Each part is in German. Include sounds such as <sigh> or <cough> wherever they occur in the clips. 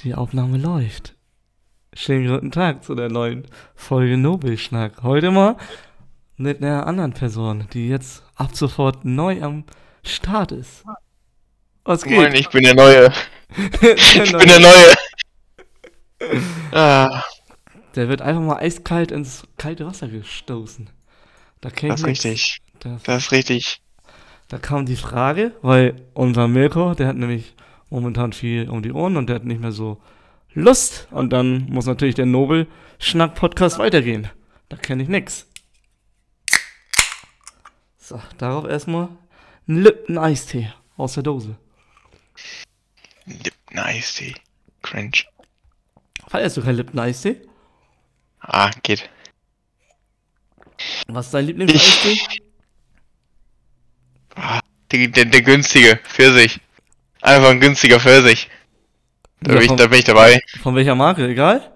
Die Aufnahme läuft. Schönen guten Tag zu der neuen Folge Nobelschnack. Heute mal mit einer anderen Person, die jetzt ab sofort neu am Start ist. Was geht? Moin, ich bin der Neue. <laughs> ich bin der Neue. ah. Der wird einfach mal eiskalt ins kalte Wasser gestoßen. Da das ist richtig. Das, das ist richtig. Da kam die Frage, weil unser Mirko, der hat nämlich momentan viel um die Ohren und der hat nicht mehr so Lust. Und dann muss natürlich der Nobel-Schnack-Podcast weitergehen. Da kenne ich nix. So, darauf erstmal ein Lipton-Eistee aus der Dose. Lipton-Eistee. Cringe. Feierst du kein Lipton-Eistee? Ah, geht. Was ist dein Lieblings-Eistee? Ah, der, der, der günstige, für sich. Einfach ein günstiger Pfirsich. Da, ja, bin, ich, da bin ich dabei. Von welcher Marke? Egal?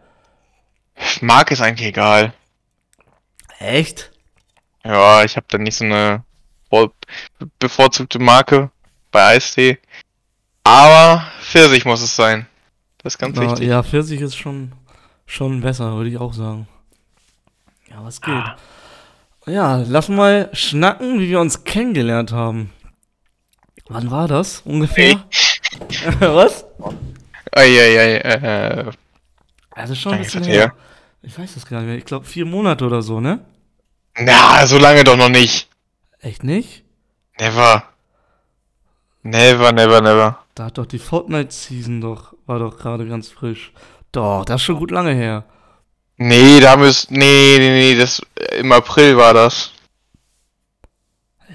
Marke ist eigentlich egal. Echt? Ja, ich habe da nicht so eine bevorzugte Marke bei Eistee. Aber Pfirsich muss es sein. Das ist ganz Na, wichtig. Ja, Pfirsich ist schon, schon besser, würde ich auch sagen. Ja, was geht? Ah. Ja, lass mal schnacken, wie wir uns kennengelernt haben. Wann war das ungefähr? <laughs> Was? Eieiei, äh. Also schon ein bisschen her. Ich weiß das gar nicht mehr. Ich glaube vier Monate oder so, ne? Na, so lange doch noch nicht. Echt nicht? Never. Never, never, never. Da hat doch die Fortnite-Season doch, war doch gerade ganz frisch. Doch, das ist schon gut lange her. Nee, da müsst, nee, nee, nee, das, im April war das.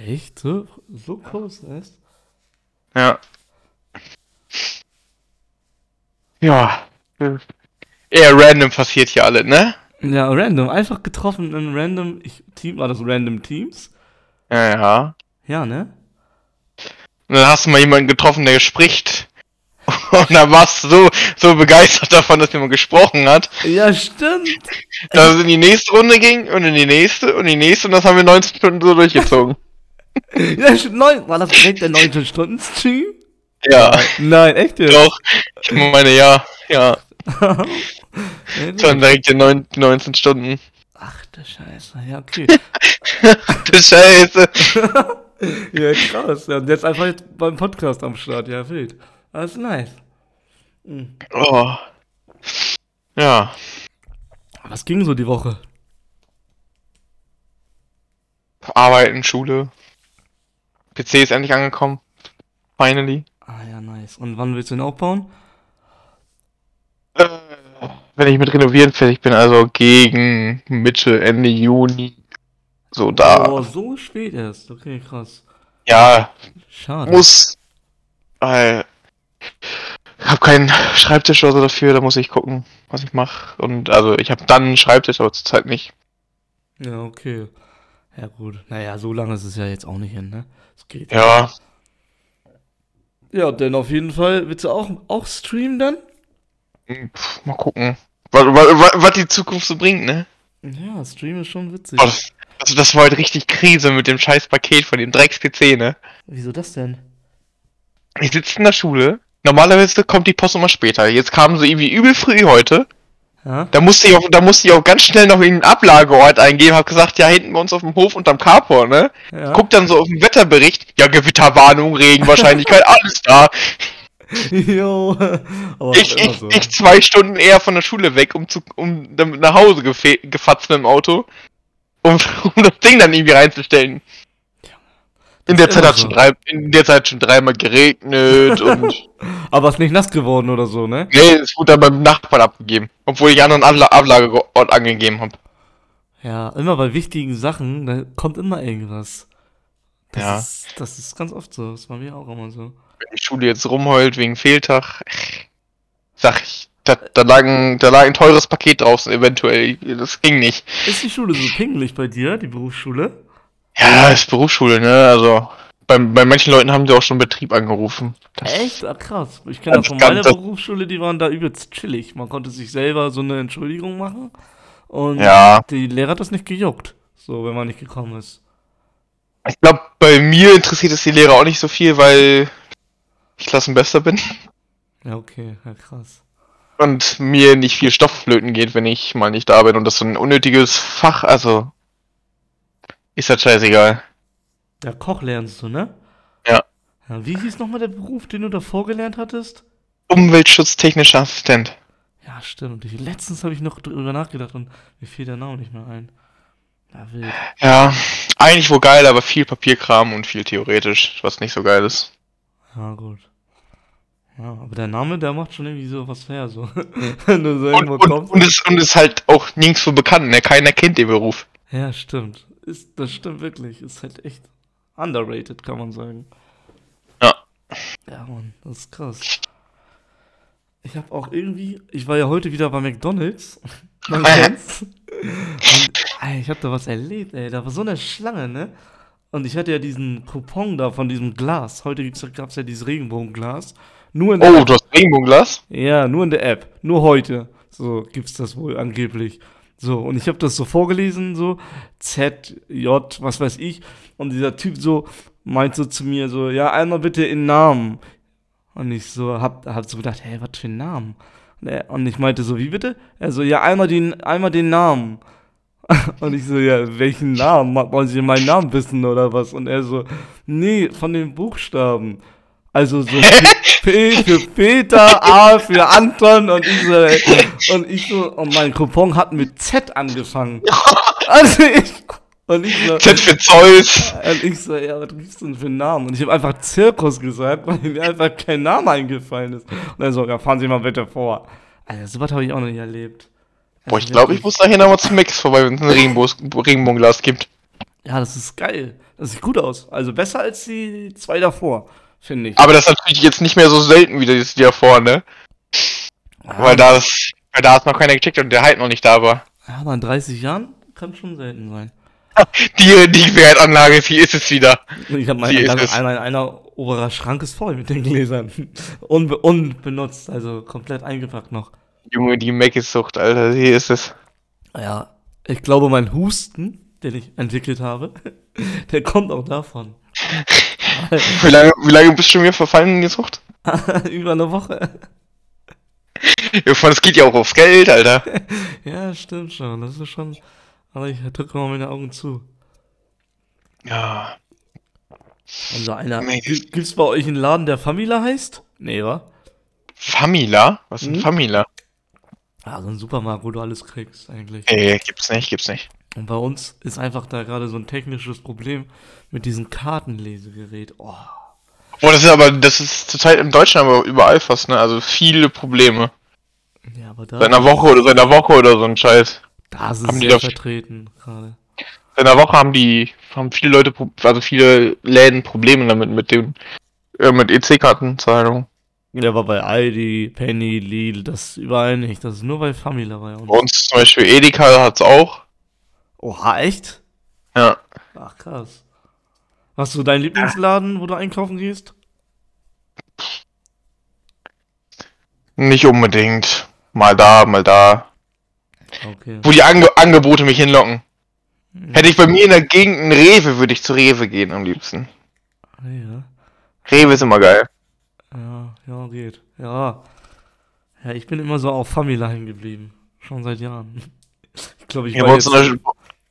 Echt? So, so groß, echt? Ja. Ja. Eher random passiert hier alle, ne? Ja, random. Einfach getroffen in random ich, Team. War das random Teams? Ja, ja. Ja, ne? Und dann hast du mal jemanden getroffen, der spricht. <laughs> Und dann warst du so, so begeistert davon, dass jemand gesprochen hat. Ja, stimmt. Dass es in die nächste Runde ging und in die nächste und die nächste und das haben wir 19 Stunden so durchgezogen. <laughs> Ja, neun, war das direkt der 9-Stunden-Stream? Ja. Nein, echt jetzt? Doch. Ich meine, ja, ja. <laughs> Schon direkt die 9, 19 Stunden. Ach du Scheiße, ja, okay. <laughs> <laughs> du Scheiße. ja, krass. Ja, und jetzt einfach jetzt beim Podcast am Start, ja, wild. Ist nice. Mhm. Oh. Ja. Was ging so die Woche? Arbeiten, Schule. PC ist endlich angekommen. Finally. Ah ja, nice. Und wann willst du ihn aufbauen? Äh, wenn ich mit Renovieren fertig bin, also gegen Mitte, Ende Juni. So da. Oh, so spät erst. Okay, krass. Ja. Schade. Muss. Ich habe keinen Schreibtisch oder so dafür, da muss ich gucken, was ich mache. Und also ich habe dann einen Schreibtisch, aber zurzeit nicht. Ja, okay. Ja, gut. Naja, so lange ist es ja jetzt auch nicht hin, ne? Es geht. Ja. Ja, denn auf jeden Fall, willst du auch, auch streamen dann? Hm, pff, mal gucken. Was, was, was, die Zukunft so bringt, ne? Ja, Stream ist schon witzig. Oh, das, also das war halt richtig Krise mit dem scheiß Paket von dem Drecks-PC, ne? Wieso das denn? Ich sitze in der Schule. Normalerweise kommt die Post immer später. Jetzt kamen sie irgendwie übel früh heute. Ja? Da musste ich auch, da musste ich auch ganz schnell noch in den Ablageort eingeben, hab gesagt, ja, hinten bei uns auf dem Hof unterm Carport, ne? Ja. Guck dann so auf den Wetterbericht, ja, Gewitterwarnung, Regenwahrscheinlichkeit, alles da. <laughs> Jo. ich, ich, so. ich zwei Stunden eher von der Schule weg, um zu, um nach Hause gefatzt im Auto, um, <laughs> um das Ding dann irgendwie reinzustellen. In der, Zeit hat so. schon drei, in der Zeit schon dreimal geregnet und. <laughs> Aber ist nicht nass geworden oder so, ne? Nee, es wurde dann beim Nachbarn abgegeben. Obwohl ich anderen Abla Ablageort angegeben habe. Ja, immer bei wichtigen Sachen, da kommt immer irgendwas. Das ja. Ist, das ist ganz oft so. Das war mir auch immer so. Wenn die Schule jetzt rumheult wegen Fehltag, sag ich, da, da, lag ein, da lag ein teures Paket draußen, eventuell. Das ging nicht. Ist die Schule so pingelig bei dir, die Berufsschule? Ja, ist Berufsschule, ne? Also bei, bei manchen Leuten haben sie auch schon Betrieb angerufen. Das Echt? Ach, krass. Ich kenne das von meiner Berufsschule, die waren da übelst chillig. Man konnte sich selber so eine Entschuldigung machen. Und ja. die Lehrer hat das nicht gejuckt. So, wenn man nicht gekommen ist. Ich glaube, bei mir interessiert es die Lehrer auch nicht so viel, weil ich Klassenbester bin. Ja, okay, ja krass. und mir nicht viel Stoff flöten geht, wenn ich mal nicht da bin und das so ein unnötiges Fach, also ist das scheißegal. Ja, Koch lernst du, ne? Ja. ja wie hieß nochmal der Beruf, den du davor gelernt hattest? Umweltschutztechnischer Assistent. Ja, stimmt. Ich, letztens habe ich noch drüber nachgedacht und mir fiel der Name nicht mehr ein. Ja, wild. Ja, eigentlich wohl geil, aber viel Papierkram und viel theoretisch, was nicht so geil ist. Ja, gut. Ja, aber der Name, der macht schon irgendwie so was her, so. <laughs> Wenn du so und, und, kommst. Und ist, und ist halt auch nirgendwo bekannt, ne? Keiner kennt den Beruf. Ja, stimmt. Ist, das stimmt wirklich. Ist halt echt underrated, kann man sagen. Ja. Ja, Mann, das ist krass. Ich habe auch irgendwie, ich war ja heute wieder bei McDonalds. <laughs> Man kennt's. Und, ey, ich habe da was erlebt, ey. Da war so eine Schlange, ne? Und ich hatte ja diesen Coupon da von diesem Glas. Heute gab es ja dieses Regenbogenglas. Nur in der oh, App. du hast Regenbogenglas? Ja, nur in der App. Nur heute. So gibt's das wohl angeblich. So, und ich habe das so vorgelesen, so Z, J, was weiß ich. Und dieser Typ so meint so zu mir so, ja, einmal bitte in Namen. Und ich so hab, hab so gedacht, hey, was für ein Namen? Und, er, und ich meinte so, wie bitte? Er so, ja, einmal den, einmal den Namen. <laughs> Und ich so, ja, welchen Namen? Wollen Sie meinen Namen wissen oder was? Und er so, nee, von den Buchstaben. Also so P für Peter, A für Anton und ich so, und ich so, und mein Coupon hat mit Z angefangen. <laughs> Also ich, und ich so, Z für Zeus. Und ich so, ja, was gibt's denn für einen Namen? Und ich habe einfach Zirkus gesagt, weil mir einfach kein Name eingefallen ist. Und er so, ja, fahren Sie mal bitte vor. Alter, sowas habe ich auch noch nicht erlebt. Boah, ich glaube, ich muss nachher nochmal zum Max vorbei, wenn es ein Regenbogenglas gibt. Ja, das ist geil. Das sieht gut aus. Also besser als die zwei davor finde ich. Aber das ist natürlich jetzt nicht mehr so selten wie das hier vorne. Ja. Weil da ist, weil da ist noch keiner gecheckt und der halt noch nicht da war. Ja, aber in 30 Jahren kann schon selten sein. <laughs> die, die Wertanlage, die ist es wieder. Ich habe meine, einer, einer, einer oberer Schrank ist voll mit den Gläsern. <laughs> Unbe unbenutzt, also komplett eingepackt noch. Junge, die Meckes-Sucht, Alter, hier ist es. Ja, ich glaube, mein Husten, den ich entwickelt habe, <laughs> der kommt auch davon. <laughs> wie, lange, wie lange bist du wieder verfallen in die Sucht? <laughs> Über eine Woche. Das geht ja auch aufs Geld, Alter. <laughs> ja, stimmt schon. Das ist schon. Aber ich drücke mal meine Augen zu. Ja. Also einer. Gibt's bei euch einen Laden, der Famila heißt? Nee, wa? Famila? Was ist hm? Famila? Ja, so ein Supermarkt, wo du alles kriegst, eigentlich. Nee, gibt's nicht, gibt's nicht. Und bei uns ist einfach da gerade so ein technisches Problem mit diesem Kartenlesegerät. Oh. Oh, das ist aber, das ist zurzeit im Deutschen aber überall fast, ne? Also viele Probleme. Ja, aber da. Seit einer Woche oder seit einer Woche oder so ein Scheiß. Da ist haben sehr vertreten gerade. Seit einer Woche haben die, haben viele Leute, also viele Läden Probleme damit, mit dem, äh, mit EC-Kartenzahlung. Ja, aber bei Aldi, Penny, Lidl, das überall nicht. Das ist nur bei Famila bei uns. Bei uns zum Beispiel Edeka hat's auch. Oha, echt? Ja. Ach, krass. Hast du deinen Lieblingsladen, wo du einkaufen gehst? Nicht unbedingt. Mal da, mal da. Okay. Wo die Ange Angebote mich hinlocken. Ja. Hätte ich bei mir in der Gegend einen Rewe, würde ich zu Rewe gehen am liebsten. Ja. Rewe ist immer geil. Ja, ja, geht. Ja. Ja, ich bin immer so auf hängen geblieben. Schon seit Jahren. <laughs> Ich glaube, ich ja, war jetzt...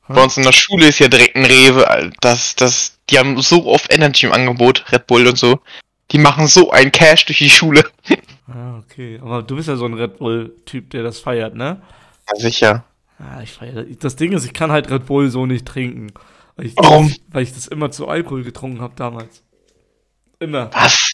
Bei uns in der Schule ist ja direkt ein Rewe, das, das, die haben so oft Energy im Angebot, Red Bull und so. Die machen so einen Cash durch die Schule. <laughs> Ah, okay. Aber du bist ja so ein Red Bull-Typ, der das feiert, ne? Ja, sicher. Ja, ich feiere. Das Ding ist, ich kann halt Red Bull so nicht trinken. Weil ich, Warum? Weil ich das immer zu Alkohol getrunken habe damals. Immer. Was?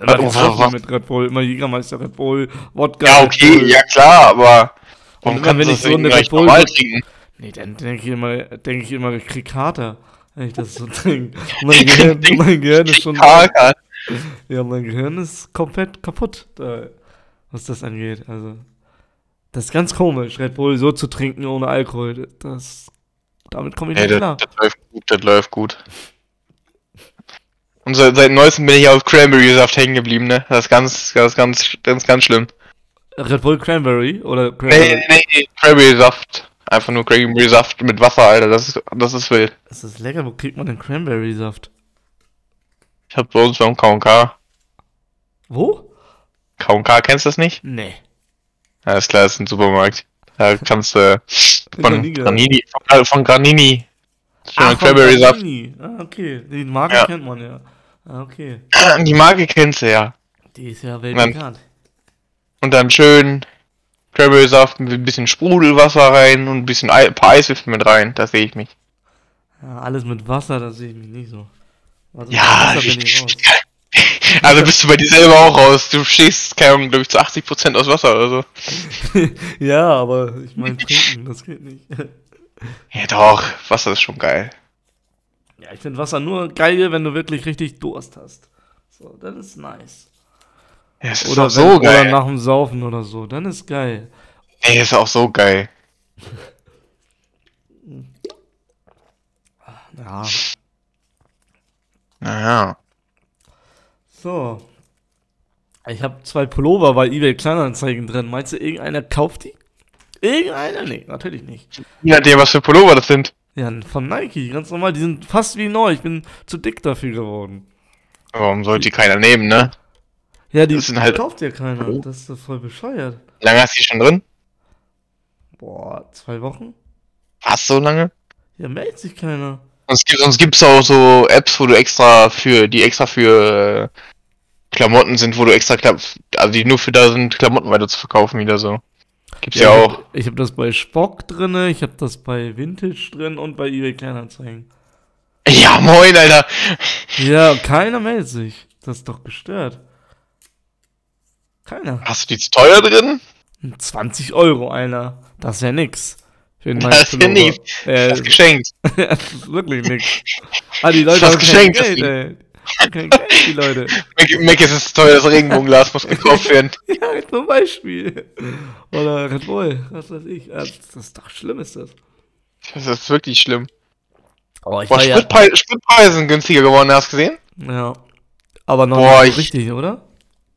Immer was, mit Red Bull, immer Jägermeister Red Bull, Wodka. Ja, okay, ja klar, aber warum immer, wenn ich so eine Red Bull trinken? Nee, dann denke ich immer, denke ich immer, ich krieg Kater, wenn ich das so <laughs> trinke. Mein Gehirn, mein Gehirn ist <laughs> schon. Ja, mein Gehirn ist komplett kaputt, da, was das angeht. Also, das ist ganz komisch, Red Bull so zu trinken ohne Alkohol. Das, damit komme ich nicht hey, klar. Das, das läuft gut, das läuft gut. Und seit, seit neuestem bin ich auf Cranberry-Saft hängen geblieben, ne? Das ist ganz, ganz, ganz, ganz, ganz schlimm. Red Bull Cranberry oder Cranberry? Nee, nee, nee, Cranberry-Saft. Einfach nur Cranberry-Saft mit Wasser, Alter. Das ist, das ist wild. Das ist lecker. Wo kriegt man denn Cranberry-Saft? Ich hab bei uns beim K&K. Wo? K&K, kennst du das nicht? Nee. Alles klar, das ist ein Supermarkt. Da kannst du von Granini, von, von Granini. Schöner Cranberry-Saft. Ah, okay. Die Marke ja. kennt man ja. Ah, okay. Die Marke kennst du ja. Die ist ja weltbekannt. Und dann schön Cranberry-Saft mit ein bisschen Sprudelwasser rein und ein bisschen ein paar Eiswürfel mit rein. Da sehe ich mich. Ja, alles mit Wasser, da sehe ich mich nicht so. Also ja, ich, also bist du bei dir selber auch raus. Du stehst, keine Ahnung, glaube ich, zu 80% aus Wasser oder so. <laughs> ja, aber ich meine trinken, das geht nicht. <laughs> ja doch, Wasser ist schon geil. Ja, ich finde Wasser nur geil, wenn du wirklich richtig Durst hast. So, dann ist nice. Ja, es ist oder so wenn, geil. Oder nach dem Saufen oder so, dann ist geil. Ey, ist auch so geil. <laughs> ja. Naja. So. Ich habe zwei Pullover bei eBay Kleinanzeigen drin. Meinst du, irgendeiner kauft die? Irgendeiner? Nee, natürlich nicht. Ja, der, was für Pullover das sind. Ja, von Nike, ganz normal. Die sind fast wie neu. Ich bin zu dick dafür geworden. Warum sollte die keiner nehmen, ne? Ja, die halt kauft ja keiner. Oh. Das ist voll bescheuert. Wie lange hast du die schon drin? Boah, zwei Wochen? Was, so lange? Ja, meldet sich keiner. Sonst gibt sonst gibt's auch so Apps, wo du extra für, die extra für äh, Klamotten sind, wo du extra, also die nur für da sind, Klamotten weiter zu verkaufen wieder so. Gibt's ja, ja auch. Ich habe hab das bei Spock drin, ich habe das bei Vintage drin und bei eBay Kleinanzeigen. Ja, moin, Alter. Ja, keiner meldet sich. Das ist doch gestört. Keiner. Hast du die zu teuer drin? 20 Euro einer. Das ist ja nix. Für <laughs> das ist ja nichts. Äh, das ist geschenkt. <laughs> das ist wirklich nix. Ah, die Leute das haben geschenkt, kein Geld, ey. Kein Geld, die Leute. <laughs> Mac ist es teuer, das Regenbogenglas muss gekauft werden. ja, zum Beispiel. Oder Red Bull, was weiß ich. Das ist doch schlimm, ist das. Das ist wirklich schlimm. Oh, Boah, Spritpreise, ja... Spritpreise sind günstiger geworden, hast du gesehen? Ja. Aber noch Boah, nicht ich... richtig, oder?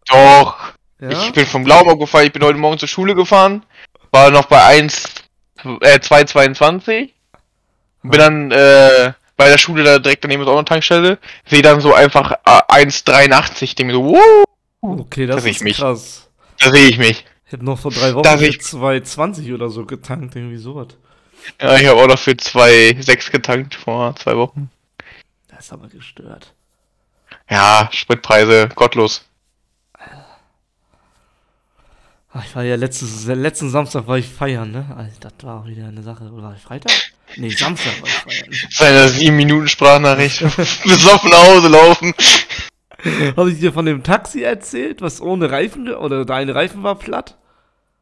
Doch. Ja? Ich bin vom Blaubock gefahren, ich bin heute Morgen zur Schule gefahren. War noch bei 1 äh, 2,22. Bin dann äh, bei der Schule da direkt daneben ist auch eine Tankstelle. Sehe dann so einfach äh, 1,83. Denke mir so, wow. Okay, das da ist mich. krass. Da sehe ich mich. Ich habe noch vor drei Wochen für 2,20 oder so getankt, irgendwie sowas. Ja, ich habe auch noch für 2,6 getankt vor zwei Wochen. Das ist aber gestört. Ja, Spritpreise, gottlos. Ach, ich war ja letztes, letzten Samstag war ich feiern, ne? Also, das war auch wieder eine Sache. Oder war ich Freitag? Nee, Samstag war ich feiern. Seine 7 Minuten Sprachnachricht. <laughs> Besoffen nach Hause laufen. Habe ich dir von dem Taxi erzählt, was ohne Reifen oder deine Reifen war platt?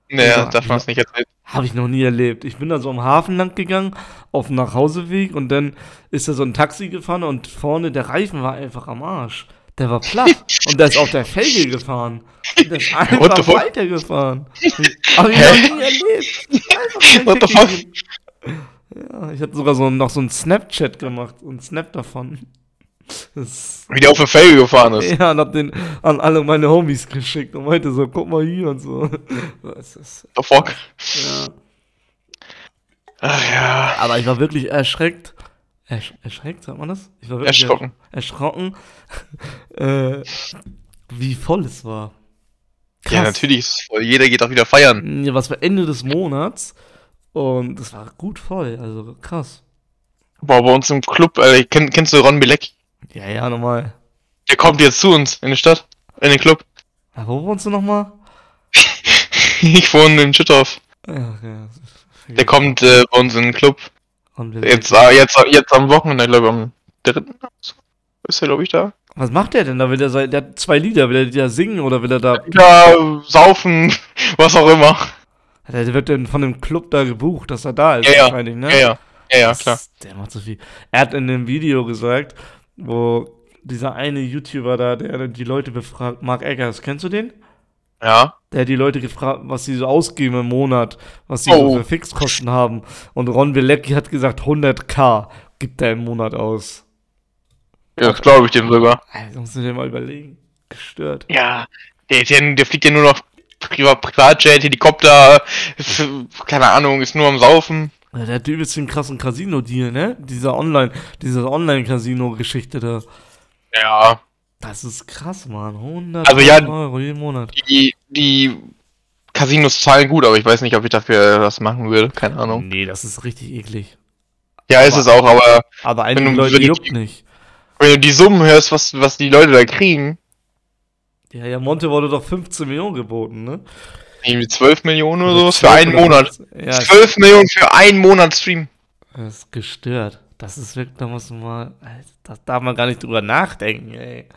Naja, darf man es nicht erzählen. Habe ich noch nie erlebt. Ich bin da so am Hafen lang gegangen, auf dem Nachhauseweg und dann ist da so ein Taxi gefahren und vorne der Reifen war einfach am Arsch. Der war platt und der ist auf der Felge gefahren. Und der ist einfach weitergefahren. Aber ich noch nie erlebt. What the fuck? Ja, ich hatte sogar so, noch so einen Snapchat gemacht, so einen Snap davon. Das, Wie der auf der Felge gefahren ist. Ja, und hab den an alle meine Homies geschickt und meinte so, guck mal hier und so. Was ist The fuck? Ja. Ach ja. Aber ich war wirklich erschreckt, Ersch erschreckt, sagt man das? Ich war wirklich erschrocken. Erschrocken, <laughs> äh, wie voll es war. Krass. Ja, natürlich ist es voll. Jeder geht auch wieder feiern. Ja, was war Ende des Monats und es war gut voll, also krass. Boah, bei uns im Club, äh, kenn, kennst du Ron Bilek? Ja, ja, nochmal. Der kommt jetzt zu uns in die Stadt, in den Club. Ja, wo wohnst du nochmal? <laughs> ich wohne in Schüttorf. Ja, okay. Der kommt äh, bei uns in den Club. Jetzt, äh, jetzt, jetzt am Wochenende, glaube ich, am dritten ist er, glaube ich, da. Was macht der denn da? Will er, der hat zwei Lieder, will er die da singen oder will er da. Ja, saufen, <laughs> was auch immer. Der wird denn von dem Club da gebucht, dass er da ist, ja, wahrscheinlich, ne? Ja, ja, ja, ja klar. der macht so viel. Er hat in dem Video gesagt, wo dieser eine YouTuber da, der die Leute befragt, Mark Eggers, kennst du den? Ja. Der hat die Leute gefragt, was sie so ausgeben im Monat, was sie oh. so für Fixkosten haben. Und Ron Bilecki hat gesagt, 100k gibt er im Monat aus. Ja, das glaube ich dem sogar. Das musst du dir mal überlegen. Gestört. Ja, der, der, der fliegt ja nur noch Privatjet, Helikopter, ist, keine Ahnung, ist nur am Saufen. Ja, der hat übelst den krassen Casino-Deal, ne? Dieser Online, diese Online-Casino-Geschichte da. Ja. Das ist krass, Mann. 100 also, ja, Euro jeden Monat. Die, die Casinos zahlen gut, aber ich weiß nicht, ob ich dafür was machen würde. Keine Ahnung. Nee, das ist richtig eklig. Ja, aber, ist es auch, aber. Aber einige Leute die, juckt nicht. Wenn du die Summen hörst, was, was die Leute da kriegen. Ja, ja, Monte wurde doch 15 Millionen geboten, ne? Irgendwie 12 Millionen oder so für einen Monat. Ja, 12 Millionen für einen Monat Stream. Das ist gestört. Das ist wirklich, da muss man mal, da darf man gar nicht drüber nachdenken, ey.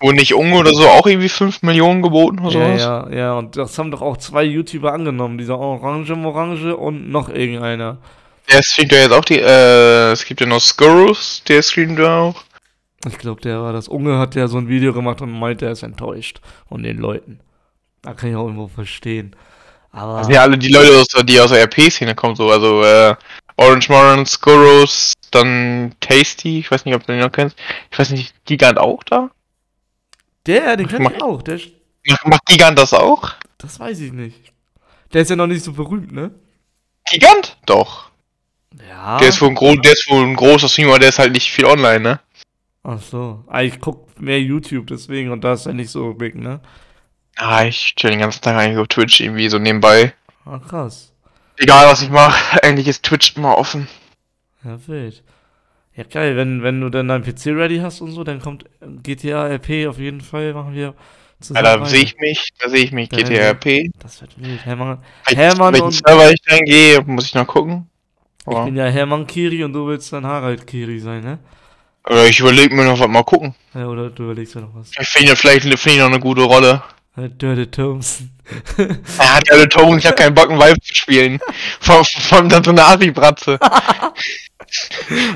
Wo nicht Unge oder so auch irgendwie 5 Millionen geboten oder ja, sowas? Ja, ja, und das haben doch auch zwei YouTuber angenommen, dieser Orange Morange und noch irgendeiner. Der streamt ja jetzt auch die, äh, es gibt ja noch Skurrus, der streamt ja auch. Ich glaube, der war das. Unge hat ja so ein Video gemacht und meinte, er ist enttäuscht von den Leuten. Da kann ich auch irgendwo verstehen. Aber. Also ja, alle die Leute, aus, die aus der RP-Szene kommen, so, also, äh, Orange Moran, Skurrus, dann Tasty, ich weiß nicht, ob du den noch kennst. Ich weiß nicht, Gigant auch da? Der, den kenn ich auch. Der macht, macht Gigant das auch? Das weiß ich nicht. Der ist ja noch nicht so berühmt, ne? Gigant? Doch. Ja. Der ist wohl ein, gro der ist wohl ein großer Streamer, der ist halt nicht viel online, ne? Ach so. Ah, ich guck mehr YouTube deswegen und da ist er nicht so big, ne? Ah, ich chill den ganzen Tag eigentlich auf Twitch irgendwie so nebenbei. Ah, krass. Egal was ich mache, <laughs> eigentlich ist Twitch immer offen. Ja, wild. Ja, geil, wenn, wenn du dann dein PC ready hast und so, dann kommt GTA RP auf jeden Fall, machen wir zusammen. Ja, da sehe ich mich, da sehe ich mich, GTA RP. Das wird wild. Hermann, Hermann welchen und... Server ich dann gehe, muss ich noch gucken. Ich bin ja Hermann Kiri und du willst dann Harald Kiri sein, ne? Oder ich überlege mir noch was mal gucken. Ja, oder du überlegst ja noch was. Ich finde vielleicht find ich noch eine gute Rolle. Dirty Thompson. <laughs> ja, Dirty Thompson, ich hab keinen Bock, einen Vibe zu spielen. <laughs> Von, von dann so eine Asi-Bratze. <laughs>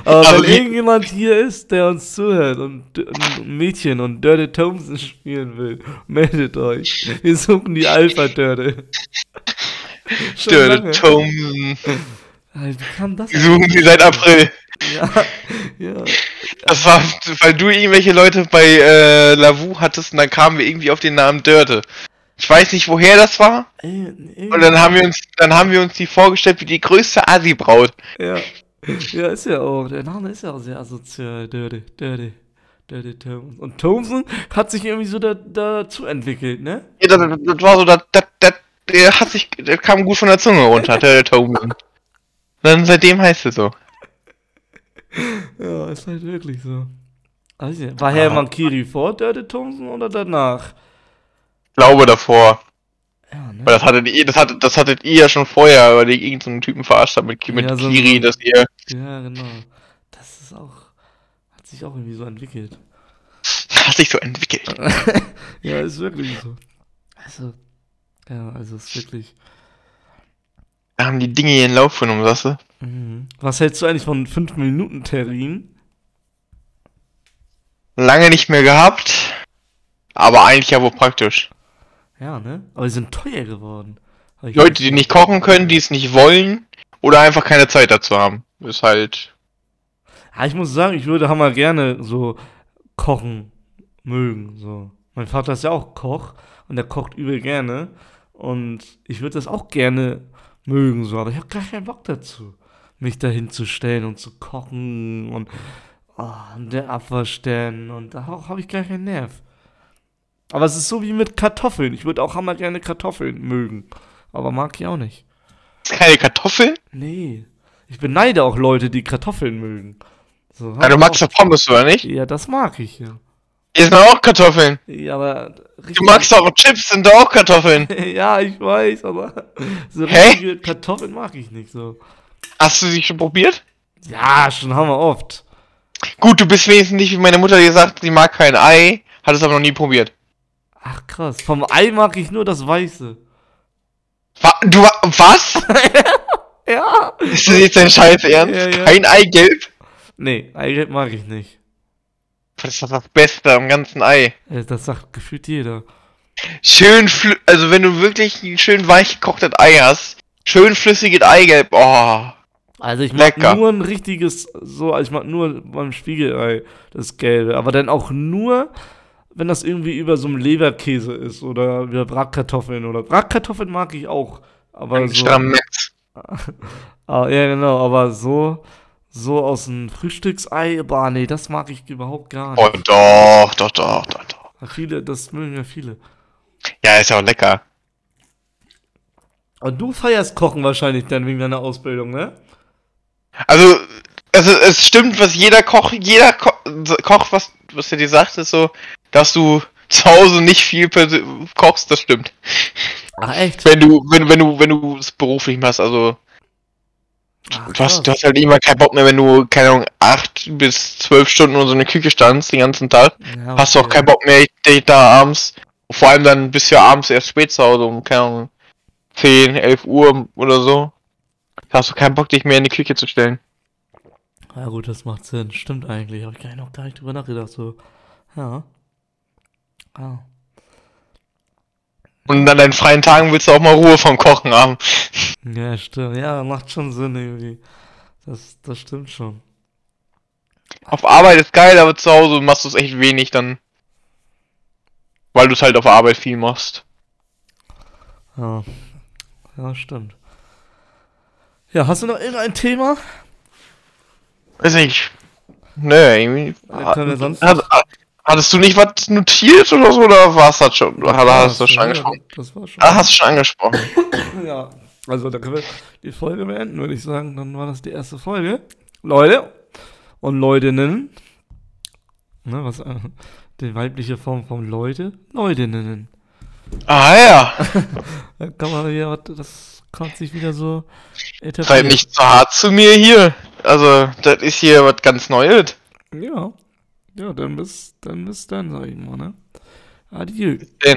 Aber also wenn irgendjemand hier ist, der uns zuhört und ein Mädchen und Dirty Thompson spielen will, meldet euch. Wir suchen die Alpha-Dirty. Dirty <laughs> Thompson. Wie kam das? Wir suchen sie seit April. Ja, ja. Das war, weil du irgendwelche Leute bei äh, Lavu hattest und dann kamen wir irgendwie auf den Namen Dörte. Ich weiß nicht, woher das war. Und dann haben wir uns, dann haben wir uns die vorgestellt wie die größte Asi-Braut. Ja. Ja, ist ja auch. Der Name ist ja auch sehr asozial. Dörte, Dörte. Dirty Thompson. Und Thompson hat sich irgendwie so da, dazu entwickelt, ne? Ja, das, das war so, das, das, das, der hat sich, der kam gut von der Zunge runter, der Thompson. Dann seitdem heißt es so. Ja, ist halt wirklich so. Also, war Hermann Kiri vor Dirty Thompson oder danach? Ich glaube davor. Ja, ne? Weil das hattet ihr, das hattet, das hattet ihr ja schon vorher, weil ihr irgendeinen Typen verarscht habt mit, mit ja, so Kiri, so, dass ihr. Ja, genau. Das ist auch. Hat sich auch irgendwie so entwickelt. <laughs> Hat sich so entwickelt. <laughs> ja, ist wirklich so. Also. Ja, also ist wirklich. Da haben die Dinge ihren Lauf genommen, sagst du? Mhm. Was hältst du eigentlich von 5 Minuten Terrin? Lange nicht mehr gehabt, aber eigentlich ja wohl praktisch. Ja, ne? Aber die sind teuer geworden. Leute, die nicht kochen können, die es nicht wollen oder einfach keine Zeit dazu haben. Ist halt. Ja, ich muss sagen, ich würde hammer gerne so kochen mögen. So. Mein Vater ist ja auch Koch und der kocht übel gerne. Und ich würde das auch gerne mögen, so, aber ich habe gar keinen Bock dazu mich dahin zu stellen und zu kochen und oh, der Abwaschstellen und da habe ich gar keinen Nerv. Aber es ist so wie mit Kartoffeln. Ich würde auch hammer gerne Kartoffeln mögen. Aber mag ich auch nicht. Keine Kartoffeln? Nee. Ich beneide auch Leute, die Kartoffeln mögen. So, ja, du magst doch Pommes, oder nicht? Ja, das mag ich, ja. Hier sind auch Kartoffeln. Ja, aber. Du magst auch Chips, sind da auch Kartoffeln. <laughs> ja, ich weiß, aber <laughs> so richtige Kartoffeln mag ich nicht so. Hast du sie schon probiert? Ja, schon haben wir oft. Gut, du bist wenigstens nicht wie meine Mutter, die sagt, sie mag kein Ei, hat es aber noch nie probiert. Ach krass, vom Ei mag ich nur das Weiße. Wa du was? <laughs> ja. Ist das jetzt dein Scheiß Ernst? Ja, ja. Kein Eigelb? Nee, Eigelb mag ich nicht. Das ist das Beste am ganzen Ei. Das sagt gefühlt jeder. Schön, also wenn du wirklich ein schön weich gekochtes Ei hast, schön flüssiges Eigelb, oh. Also ich mag Lecker. nur ein richtiges, so, also ich mag nur beim Spiegelei das Gelbe, aber dann auch nur, wenn das irgendwie über so einem Leberkäse ist oder über Bratkartoffeln oder Bratkartoffeln mag ich auch, aber ein so. <laughs> ah, ja genau, aber so so aus einem Frühstücksei, boah, nee, das mag ich überhaupt gar nicht. Oh, doch, doch, doch, doch, doch. viele, das mögen ja viele. Ja, ist ja auch lecker. Und du feierst Kochen wahrscheinlich dann wegen deiner Ausbildung, ne? Also, also es stimmt, was jeder Koch, jeder Ko Koch, was, was er dir sagt, ist so, dass du <laughs> zu Hause nicht viel kochst, das stimmt. Ach echt? Wenn du, wenn, wenn du, wenn du es beruflich machst, also Ach, du, hast, du hast halt immer keinen Bock mehr, wenn du, keine Ahnung, acht bis zwölf Stunden in so einer Küche standst den ganzen Tag. Ja, okay. Hast du auch keinen Bock mehr, dich da abends, vor allem dann bist du ja abends erst spät zu Hause, um, keine Ahnung, 10, 11 Uhr oder so. Hast du keinen Bock, dich mehr in die Küche zu stellen. Ja gut, das macht Sinn. Stimmt eigentlich. Habe ich gar nicht noch direkt drüber nachgedacht. So, ja. Ah. Und an deinen freien Tagen willst du auch mal Ruhe vom Kochen haben. Ja, stimmt. Ja, macht schon Sinn irgendwie. Das, das stimmt schon. Auf Arbeit ist geil, aber zu Hause machst du es echt wenig dann. Weil du es halt auf Arbeit viel machst. Ja. Ja, stimmt. Ja, hast du noch irgendein Thema? Weiß nicht. Nö, irgendwie. Ja, können wir sonst hat, hattest du nicht was notiert oder so, oder war es das schon? Oder ja, hast du das schon angesprochen? Das war schon. Ah, hast du schon angesprochen. <laughs> ja, also da können wir die Folge beenden, würde ich sagen. Dann war das die erste Folge. Leute und Leutinnen. Ne, was, äh, die weibliche Form von Leute? Leutinnen. Ah ja. <laughs> da kann man ja, das kann sich wieder so etablieren. Seid nicht zu hart zu mir hier. Also, das ist hier was ganz Neues. Ja. Ja, dann bis dann, bis dann, sag ich mal, ne? Adieu. Bis denn.